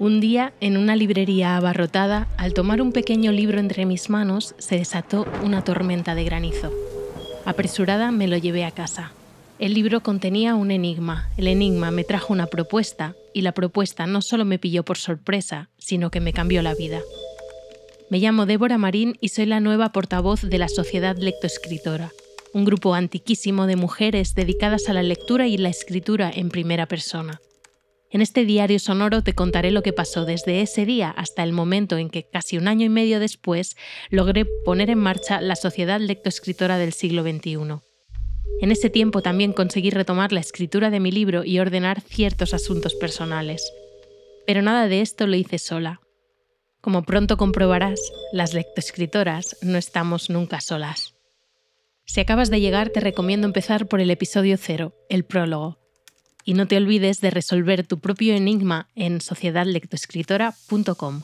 Un día, en una librería abarrotada, al tomar un pequeño libro entre mis manos, se desató una tormenta de granizo. Apresurada me lo llevé a casa. El libro contenía un enigma. El enigma me trajo una propuesta y la propuesta no solo me pilló por sorpresa, sino que me cambió la vida. Me llamo Débora Marín y soy la nueva portavoz de la Sociedad Lectoescritora, un grupo antiquísimo de mujeres dedicadas a la lectura y la escritura en primera persona. En este diario sonoro te contaré lo que pasó desde ese día hasta el momento en que, casi un año y medio después, logré poner en marcha la Sociedad Lectoescritora del siglo XXI. En ese tiempo también conseguí retomar la escritura de mi libro y ordenar ciertos asuntos personales. Pero nada de esto lo hice sola. Como pronto comprobarás, las lectoescritoras no estamos nunca solas. Si acabas de llegar, te recomiendo empezar por el episodio cero, el prólogo, y no te olvides de resolver tu propio enigma en sociedadlectoescritora.com.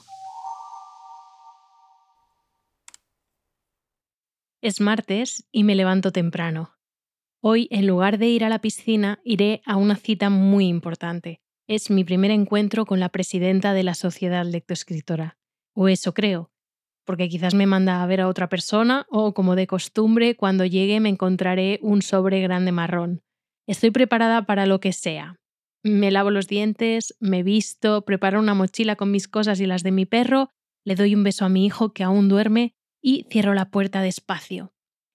Es martes y me levanto temprano. Hoy, en lugar de ir a la piscina, iré a una cita muy importante. Es mi primer encuentro con la presidenta de la Sociedad Lectoescritora. O eso creo, porque quizás me manda a ver a otra persona o, como de costumbre, cuando llegue me encontraré un sobre grande marrón. Estoy preparada para lo que sea. Me lavo los dientes, me visto, preparo una mochila con mis cosas y las de mi perro, le doy un beso a mi hijo que aún duerme y cierro la puerta despacio.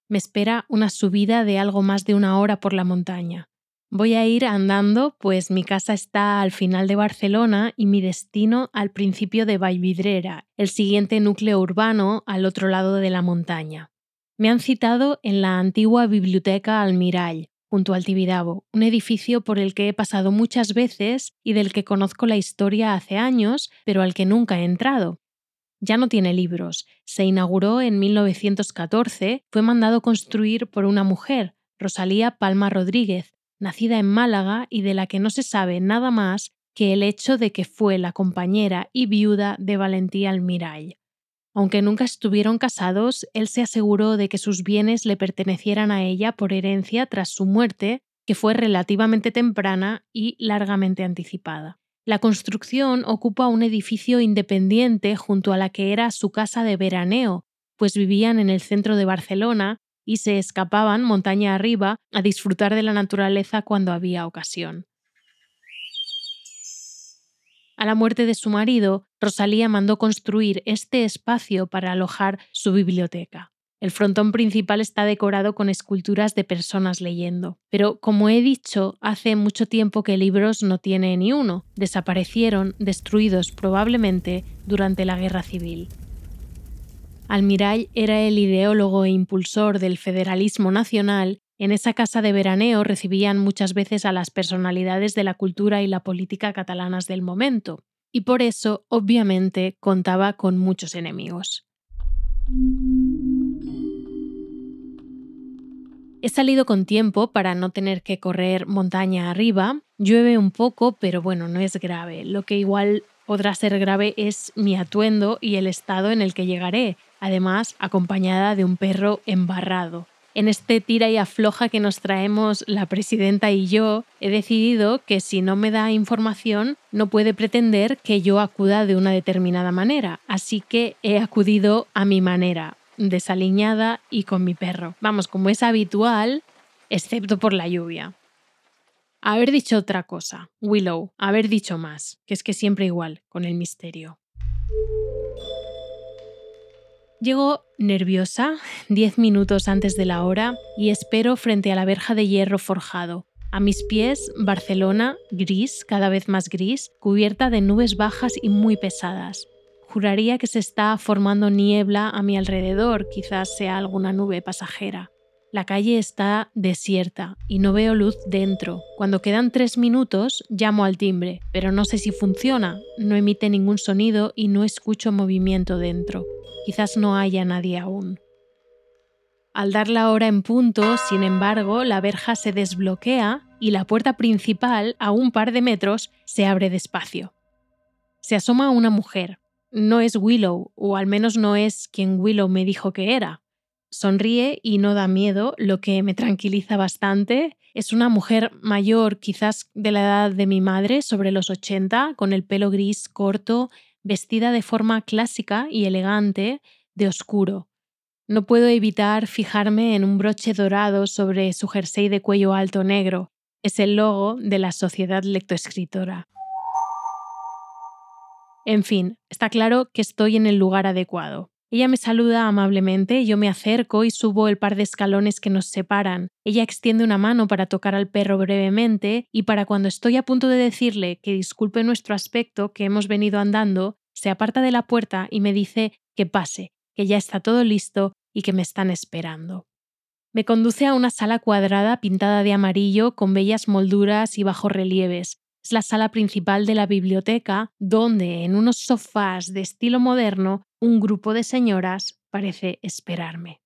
Me espera una subida de algo más de una hora por la montaña. Voy a ir andando, pues mi casa está al final de Barcelona y mi destino al principio de Vallvidrera, el siguiente núcleo urbano al otro lado de la montaña. Me han citado en la antigua biblioteca Almirall, junto al Tibidabo, un edificio por el que he pasado muchas veces y del que conozco la historia hace años, pero al que nunca he entrado. Ya no tiene libros. Se inauguró en 1914, fue mandado construir por una mujer, Rosalía Palma Rodríguez, nacida en Málaga y de la que no se sabe nada más que el hecho de que fue la compañera y viuda de Valentía Almirall. Aunque nunca estuvieron casados, él se aseguró de que sus bienes le pertenecieran a ella por herencia tras su muerte, que fue relativamente temprana y largamente anticipada. La construcción ocupa un edificio independiente junto a la que era su casa de veraneo, pues vivían en el centro de Barcelona y se escapaban montaña arriba a disfrutar de la naturaleza cuando había ocasión. A la muerte de su marido, Rosalía mandó construir este espacio para alojar su biblioteca. El frontón principal está decorado con esculturas de personas leyendo. Pero, como he dicho, hace mucho tiempo que libros no tiene ni uno. Desaparecieron, destruidos probablemente durante la Guerra Civil. Almirall era el ideólogo e impulsor del federalismo nacional en esa casa de veraneo recibían muchas veces a las personalidades de la cultura y la política catalanas del momento, y por eso, obviamente, contaba con muchos enemigos. He salido con tiempo para no tener que correr montaña arriba. Llueve un poco, pero bueno, no es grave. Lo que igual podrá ser grave es mi atuendo y el estado en el que llegaré, además acompañada de un perro embarrado. En este tira y afloja que nos traemos la presidenta y yo, he decidido que si no me da información, no puede pretender que yo acuda de una determinada manera. Así que he acudido a mi manera, desaliñada y con mi perro. Vamos, como es habitual, excepto por la lluvia. Haber dicho otra cosa, Willow, haber dicho más, que es que siempre igual, con el misterio. Llego nerviosa, diez minutos antes de la hora, y espero frente a la verja de hierro forjado. A mis pies, Barcelona, gris, cada vez más gris, cubierta de nubes bajas y muy pesadas. Juraría que se está formando niebla a mi alrededor, quizás sea alguna nube pasajera. La calle está desierta y no veo luz dentro. Cuando quedan tres minutos, llamo al timbre, pero no sé si funciona, no emite ningún sonido y no escucho movimiento dentro. Quizás no haya nadie aún. Al dar la hora en punto, sin embargo, la verja se desbloquea y la puerta principal, a un par de metros, se abre despacio. Se asoma una mujer. No es Willow, o al menos no es quien Willow me dijo que era. sonríe y no da miedo, lo que me tranquiliza bastante. Es una mujer mayor, quizás de la edad de mi madre, sobre los 80, con el pelo gris corto, vestida de forma clásica y elegante, de oscuro. No puedo evitar fijarme en un broche dorado sobre su jersey de cuello alto negro. Es el logo de la Sociedad Lectoescritora. En fin, está claro que estoy en el lugar adecuado. Ella me saluda amablemente, yo me acerco y subo el par de escalones que nos separan. Ella extiende una mano para tocar al perro brevemente y para cuando estoy a punto de decirle que disculpe nuestro aspecto, que hemos venido andando, se aparta de la puerta y me dice que pase, que ya está todo listo y que me están esperando. Me conduce a una sala cuadrada pintada de amarillo con bellas molduras y bajorrelieves. Es la sala principal de la biblioteca, donde, en unos sofás de estilo moderno, un grupo de señoras parece esperarme.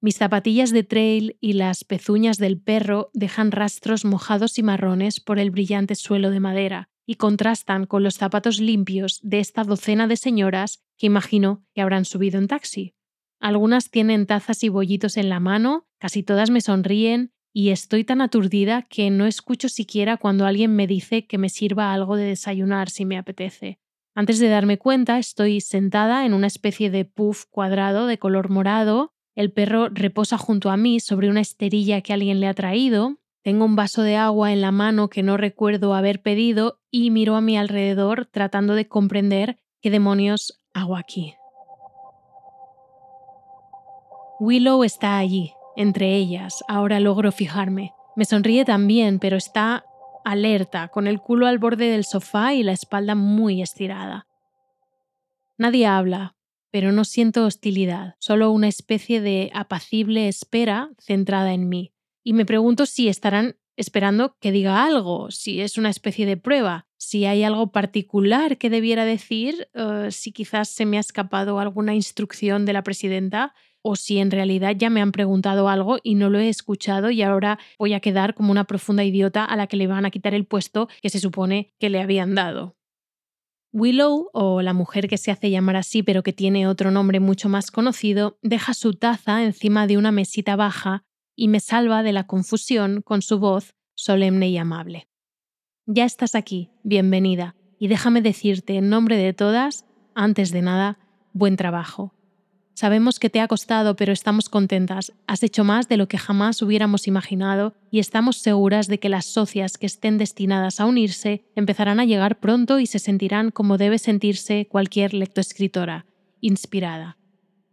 Mis zapatillas de trail y las pezuñas del perro dejan rastros mojados y marrones por el brillante suelo de madera y contrastan con los zapatos limpios de esta docena de señoras que imagino que habrán subido en taxi. Algunas tienen tazas y bollitos en la mano, casi todas me sonríen y estoy tan aturdida que no escucho siquiera cuando alguien me dice que me sirva algo de desayunar si me apetece. Antes de darme cuenta, estoy sentada en una especie de puff cuadrado de color morado, el perro reposa junto a mí sobre una esterilla que alguien le ha traído, tengo un vaso de agua en la mano que no recuerdo haber pedido y miro a mi alrededor tratando de comprender qué demonios hago aquí. Willow está allí, entre ellas, ahora logro fijarme. Me sonríe también, pero está alerta, con el culo al borde del sofá y la espalda muy estirada. Nadie habla, pero no siento hostilidad, solo una especie de apacible espera centrada en mí. Y me pregunto si estarán esperando que diga algo, si es una especie de prueba, si hay algo particular que debiera decir, eh, si quizás se me ha escapado alguna instrucción de la presidenta o si en realidad ya me han preguntado algo y no lo he escuchado y ahora voy a quedar como una profunda idiota a la que le van a quitar el puesto que se supone que le habían dado. Willow, o la mujer que se hace llamar así pero que tiene otro nombre mucho más conocido, deja su taza encima de una mesita baja y me salva de la confusión con su voz solemne y amable. Ya estás aquí, bienvenida, y déjame decirte en nombre de todas, antes de nada, buen trabajo. Sabemos que te ha costado, pero estamos contentas. Has hecho más de lo que jamás hubiéramos imaginado y estamos seguras de que las socias que estén destinadas a unirse empezarán a llegar pronto y se sentirán como debe sentirse cualquier lectoescritora, inspirada.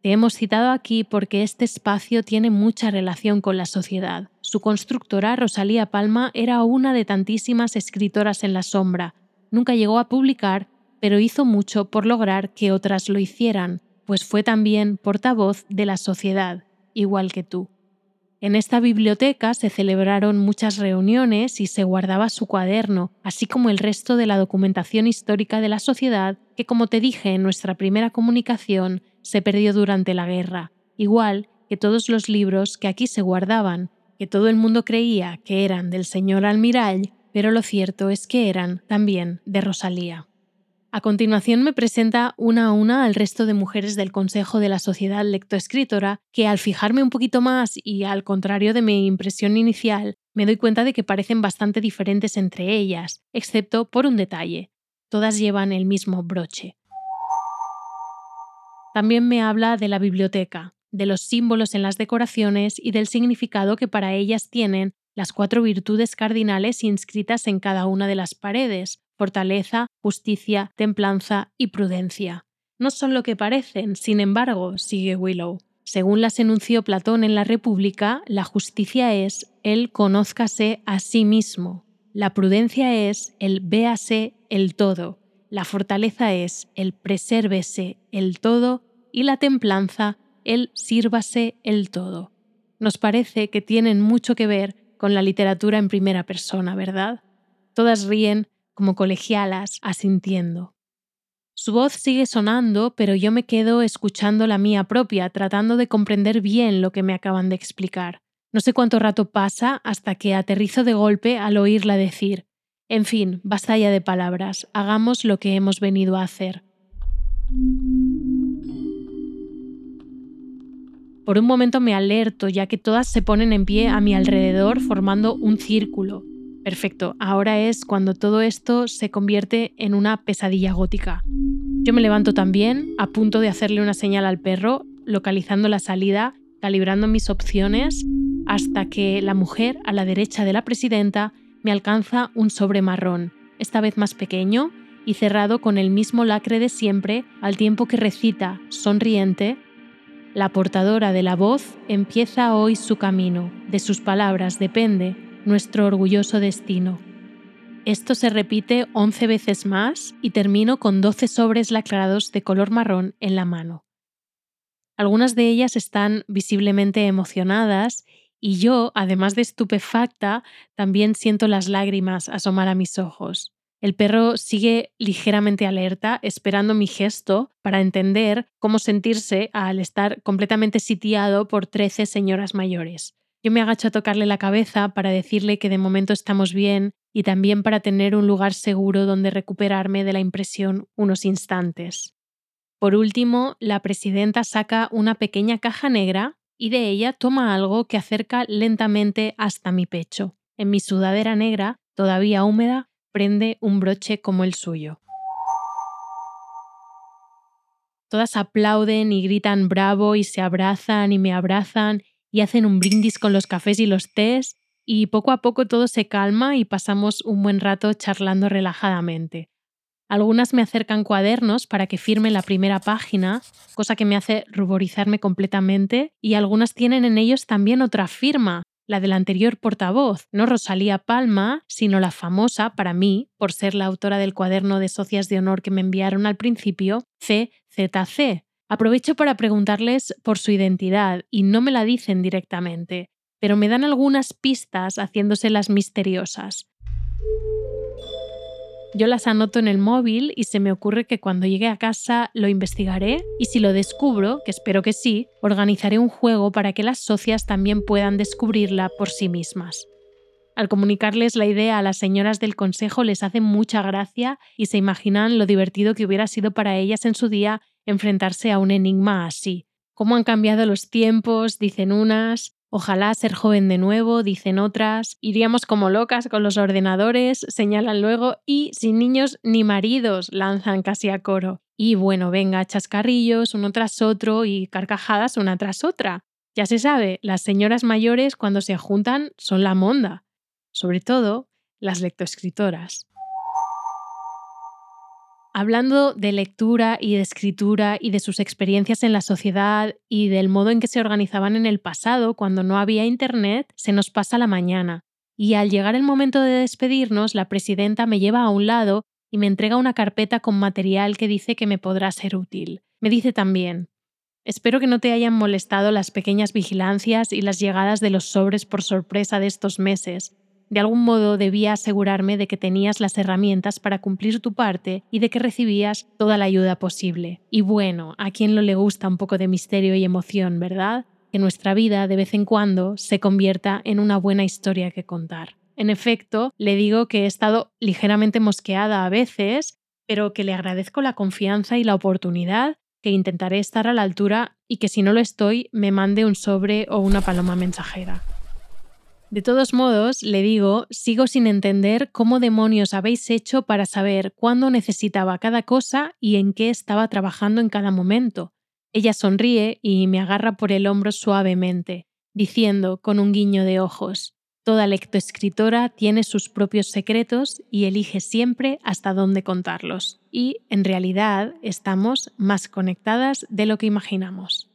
Te hemos citado aquí porque este espacio tiene mucha relación con la sociedad. Su constructora, Rosalía Palma, era una de tantísimas escritoras en la sombra. Nunca llegó a publicar, pero hizo mucho por lograr que otras lo hicieran pues fue también portavoz de la sociedad, igual que tú. En esta biblioteca se celebraron muchas reuniones y se guardaba su cuaderno, así como el resto de la documentación histórica de la sociedad que, como te dije en nuestra primera comunicación, se perdió durante la guerra, igual que todos los libros que aquí se guardaban, que todo el mundo creía que eran del señor almirall, pero lo cierto es que eran también de Rosalía. A continuación me presenta una a una al resto de mujeres del Consejo de la Sociedad Lectoescritora, que al fijarme un poquito más y al contrario de mi impresión inicial, me doy cuenta de que parecen bastante diferentes entre ellas, excepto por un detalle. Todas llevan el mismo broche. También me habla de la biblioteca, de los símbolos en las decoraciones y del significado que para ellas tienen las cuatro virtudes cardinales inscritas en cada una de las paredes, fortaleza, justicia, templanza y prudencia. No son lo que parecen, sin embargo, sigue Willow. Según las enunció Platón en la República, la justicia es el conózcase a sí mismo. La prudencia es el véase el todo. La fortaleza es el presérvese el todo y la templanza el sírvase el todo. Nos parece que tienen mucho que ver con la literatura en primera persona, ¿verdad? Todas ríen como colegialas, asintiendo. Su voz sigue sonando, pero yo me quedo escuchando la mía propia, tratando de comprender bien lo que me acaban de explicar. No sé cuánto rato pasa hasta que aterrizo de golpe al oírla decir, en fin, basta ya de palabras, hagamos lo que hemos venido a hacer. Por un momento me alerto, ya que todas se ponen en pie a mi alrededor formando un círculo. Perfecto, ahora es cuando todo esto se convierte en una pesadilla gótica. Yo me levanto también, a punto de hacerle una señal al perro, localizando la salida, calibrando mis opciones, hasta que la mujer a la derecha de la presidenta me alcanza un sobre marrón, esta vez más pequeño y cerrado con el mismo lacre de siempre, al tiempo que recita, sonriente, la portadora de la voz empieza hoy su camino, de sus palabras depende nuestro orgulloso destino. Esto se repite 11 veces más y termino con 12 sobres lacrados de color marrón en la mano. Algunas de ellas están visiblemente emocionadas y yo, además de estupefacta, también siento las lágrimas asomar a mis ojos. El perro sigue ligeramente alerta, esperando mi gesto para entender cómo sentirse al estar completamente sitiado por trece señoras mayores. Yo me agacho a tocarle la cabeza para decirle que de momento estamos bien y también para tener un lugar seguro donde recuperarme de la impresión unos instantes. Por último, la presidenta saca una pequeña caja negra y de ella toma algo que acerca lentamente hasta mi pecho. En mi sudadera negra, todavía húmeda, prende un broche como el suyo. Todas aplauden y gritan bravo y se abrazan y me abrazan y hacen un brindis con los cafés y los tés y poco a poco todo se calma y pasamos un buen rato charlando relajadamente. Algunas me acercan cuadernos para que firme la primera página, cosa que me hace ruborizarme completamente, y algunas tienen en ellos también otra firma, la del anterior portavoz, no Rosalía Palma, sino la famosa, para mí, por ser la autora del cuaderno de socias de honor que me enviaron al principio, CZC. Aprovecho para preguntarles por su identidad y no me la dicen directamente, pero me dan algunas pistas haciéndose las misteriosas. Yo las anoto en el móvil y se me ocurre que cuando llegue a casa lo investigaré y si lo descubro, que espero que sí, organizaré un juego para que las socias también puedan descubrirla por sí mismas. Al comunicarles la idea a las señoras del consejo les hace mucha gracia y se imaginan lo divertido que hubiera sido para ellas en su día enfrentarse a un enigma así. Cómo han cambiado los tiempos, dicen unas, Ojalá ser joven de nuevo, dicen otras. Iríamos como locas con los ordenadores, señalan luego, y sin niños ni maridos, lanzan casi a coro. Y bueno, venga, chascarrillos uno tras otro y carcajadas una tras otra. Ya se sabe, las señoras mayores cuando se juntan son la monda. Sobre todo las lectoescritoras. Hablando de lectura y de escritura y de sus experiencias en la sociedad y del modo en que se organizaban en el pasado cuando no había Internet, se nos pasa la mañana. Y al llegar el momento de despedirnos, la presidenta me lleva a un lado y me entrega una carpeta con material que dice que me podrá ser útil. Me dice también, Espero que no te hayan molestado las pequeñas vigilancias y las llegadas de los sobres por sorpresa de estos meses. De algún modo debía asegurarme de que tenías las herramientas para cumplir tu parte y de que recibías toda la ayuda posible. Y bueno, a quien no le gusta un poco de misterio y emoción, ¿verdad? Que nuestra vida de vez en cuando se convierta en una buena historia que contar. En efecto, le digo que he estado ligeramente mosqueada a veces, pero que le agradezco la confianza y la oportunidad, que intentaré estar a la altura y que si no lo estoy, me mande un sobre o una paloma mensajera. De todos modos, le digo, sigo sin entender cómo demonios habéis hecho para saber cuándo necesitaba cada cosa y en qué estaba trabajando en cada momento. Ella sonríe y me agarra por el hombro suavemente, diciendo con un guiño de ojos, Toda lectoescritora tiene sus propios secretos y elige siempre hasta dónde contarlos. Y, en realidad, estamos más conectadas de lo que imaginamos.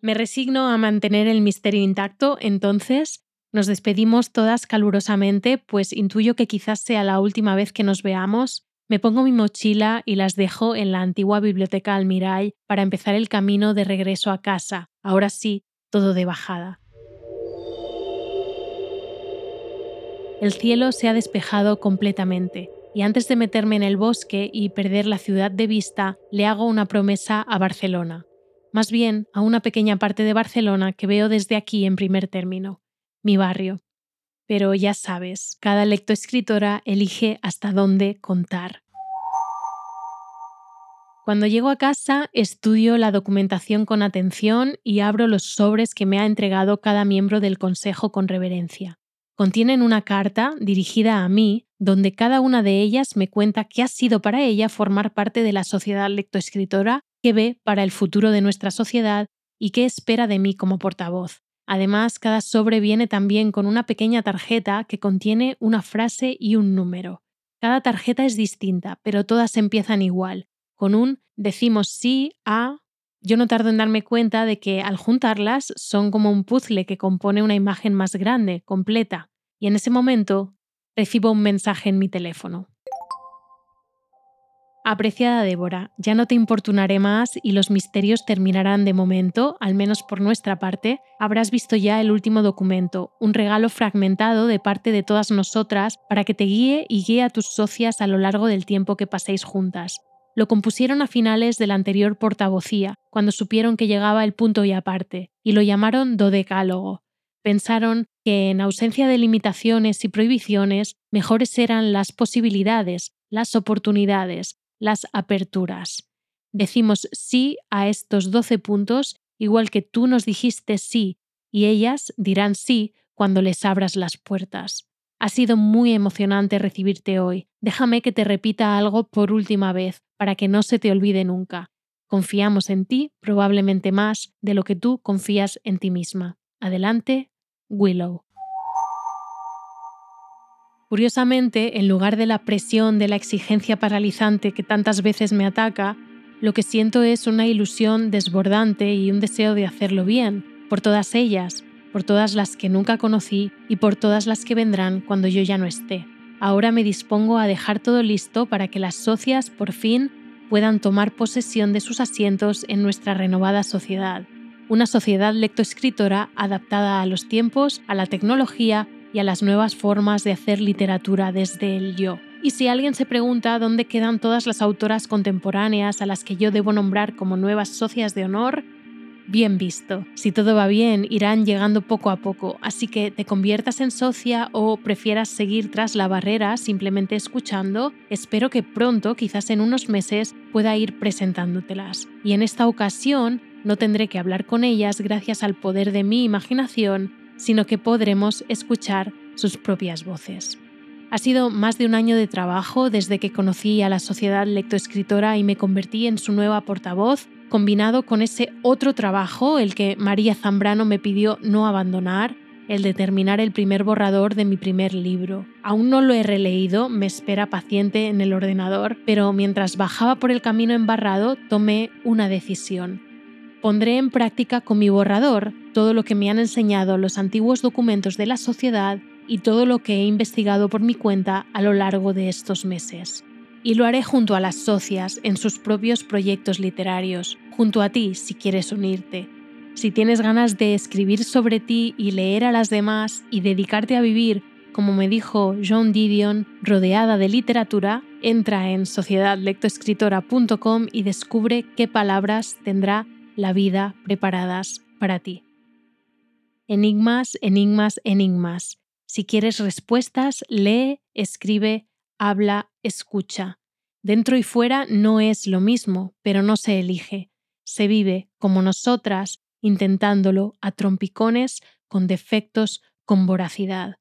Me resigno a mantener el misterio intacto, entonces, nos despedimos todas calurosamente, pues intuyo que quizás sea la última vez que nos veamos. Me pongo mi mochila y las dejo en la antigua biblioteca Almiray para empezar el camino de regreso a casa, ahora sí, todo de bajada. El cielo se ha despejado completamente, y antes de meterme en el bosque y perder la ciudad de vista, le hago una promesa a Barcelona, más bien a una pequeña parte de Barcelona que veo desde aquí en primer término mi barrio. Pero ya sabes, cada lectoescritora elige hasta dónde contar. Cuando llego a casa, estudio la documentación con atención y abro los sobres que me ha entregado cada miembro del Consejo con reverencia. Contienen una carta dirigida a mí, donde cada una de ellas me cuenta qué ha sido para ella formar parte de la sociedad lectoescritora, qué ve para el futuro de nuestra sociedad y qué espera de mí como portavoz. Además, cada sobre viene también con una pequeña tarjeta que contiene una frase y un número. Cada tarjeta es distinta, pero todas empiezan igual, con un decimos sí a... Yo no tardo en darme cuenta de que al juntarlas son como un puzzle que compone una imagen más grande, completa, y en ese momento recibo un mensaje en mi teléfono. Apreciada Débora, ya no te importunaré más y los misterios terminarán de momento, al menos por nuestra parte. Habrás visto ya el último documento, un regalo fragmentado de parte de todas nosotras para que te guíe y guíe a tus socias a lo largo del tiempo que paséis juntas. Lo compusieron a finales de la anterior portavocía, cuando supieron que llegaba el punto y aparte, y lo llamaron dodecálogo. Pensaron que en ausencia de limitaciones y prohibiciones, mejores eran las posibilidades, las oportunidades, las aperturas. Decimos sí a estos 12 puntos, igual que tú nos dijiste sí, y ellas dirán sí cuando les abras las puertas. Ha sido muy emocionante recibirte hoy. Déjame que te repita algo por última vez, para que no se te olvide nunca. Confiamos en ti probablemente más de lo que tú confías en ti misma. Adelante, Willow. Curiosamente, en lugar de la presión de la exigencia paralizante que tantas veces me ataca, lo que siento es una ilusión desbordante y un deseo de hacerlo bien, por todas ellas, por todas las que nunca conocí y por todas las que vendrán cuando yo ya no esté. Ahora me dispongo a dejar todo listo para que las socias por fin puedan tomar posesión de sus asientos en nuestra renovada sociedad. Una sociedad lectoescritora adaptada a los tiempos, a la tecnología y a las nuevas formas de hacer literatura desde el yo. Y si alguien se pregunta dónde quedan todas las autoras contemporáneas a las que yo debo nombrar como nuevas socias de honor, bien visto. Si todo va bien, irán llegando poco a poco, así que te conviertas en socia o prefieras seguir tras la barrera simplemente escuchando, espero que pronto, quizás en unos meses, pueda ir presentándotelas. Y en esta ocasión no tendré que hablar con ellas gracias al poder de mi imaginación, sino que podremos escuchar sus propias voces. Ha sido más de un año de trabajo desde que conocí a la sociedad lectoescritora y me convertí en su nueva portavoz, combinado con ese otro trabajo, el que María Zambrano me pidió no abandonar, el de terminar el primer borrador de mi primer libro. Aún no lo he releído, me espera paciente en el ordenador, pero mientras bajaba por el camino embarrado tomé una decisión. Pondré en práctica con mi borrador todo lo que me han enseñado los antiguos documentos de la sociedad y todo lo que he investigado por mi cuenta a lo largo de estos meses. Y lo haré junto a las socias en sus propios proyectos literarios, junto a ti si quieres unirte. Si tienes ganas de escribir sobre ti y leer a las demás y dedicarte a vivir, como me dijo John Didion, rodeada de literatura, entra en sociedadlectoescritora.com y descubre qué palabras tendrá la vida preparadas para ti. Enigmas, enigmas, enigmas. Si quieres respuestas, lee, escribe, habla, escucha. Dentro y fuera no es lo mismo, pero no se elige. Se vive, como nosotras, intentándolo a trompicones, con defectos, con voracidad.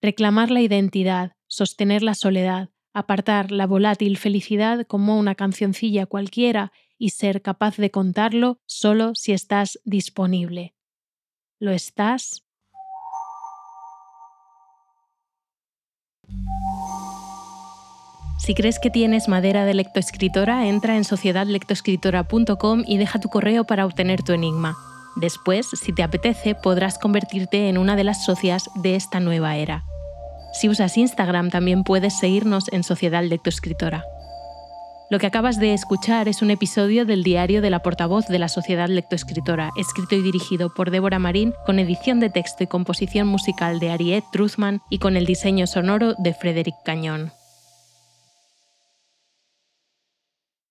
Reclamar la identidad, sostener la soledad, apartar la volátil felicidad como una cancioncilla cualquiera y ser capaz de contarlo solo si estás disponible. ¿Lo estás? Si crees que tienes madera de lectoescritora, entra en sociedadlectoescritora.com y deja tu correo para obtener tu enigma. Después, si te apetece, podrás convertirte en una de las socias de esta nueva era. Si usas Instagram, también puedes seguirnos en Sociedad Lectoescritora. Lo que acabas de escuchar es un episodio del diario de la portavoz de la Sociedad Lectoescritora, escrito y dirigido por Débora Marín, con edición de texto y composición musical de Ariette Truthman y con el diseño sonoro de Frederick Cañón.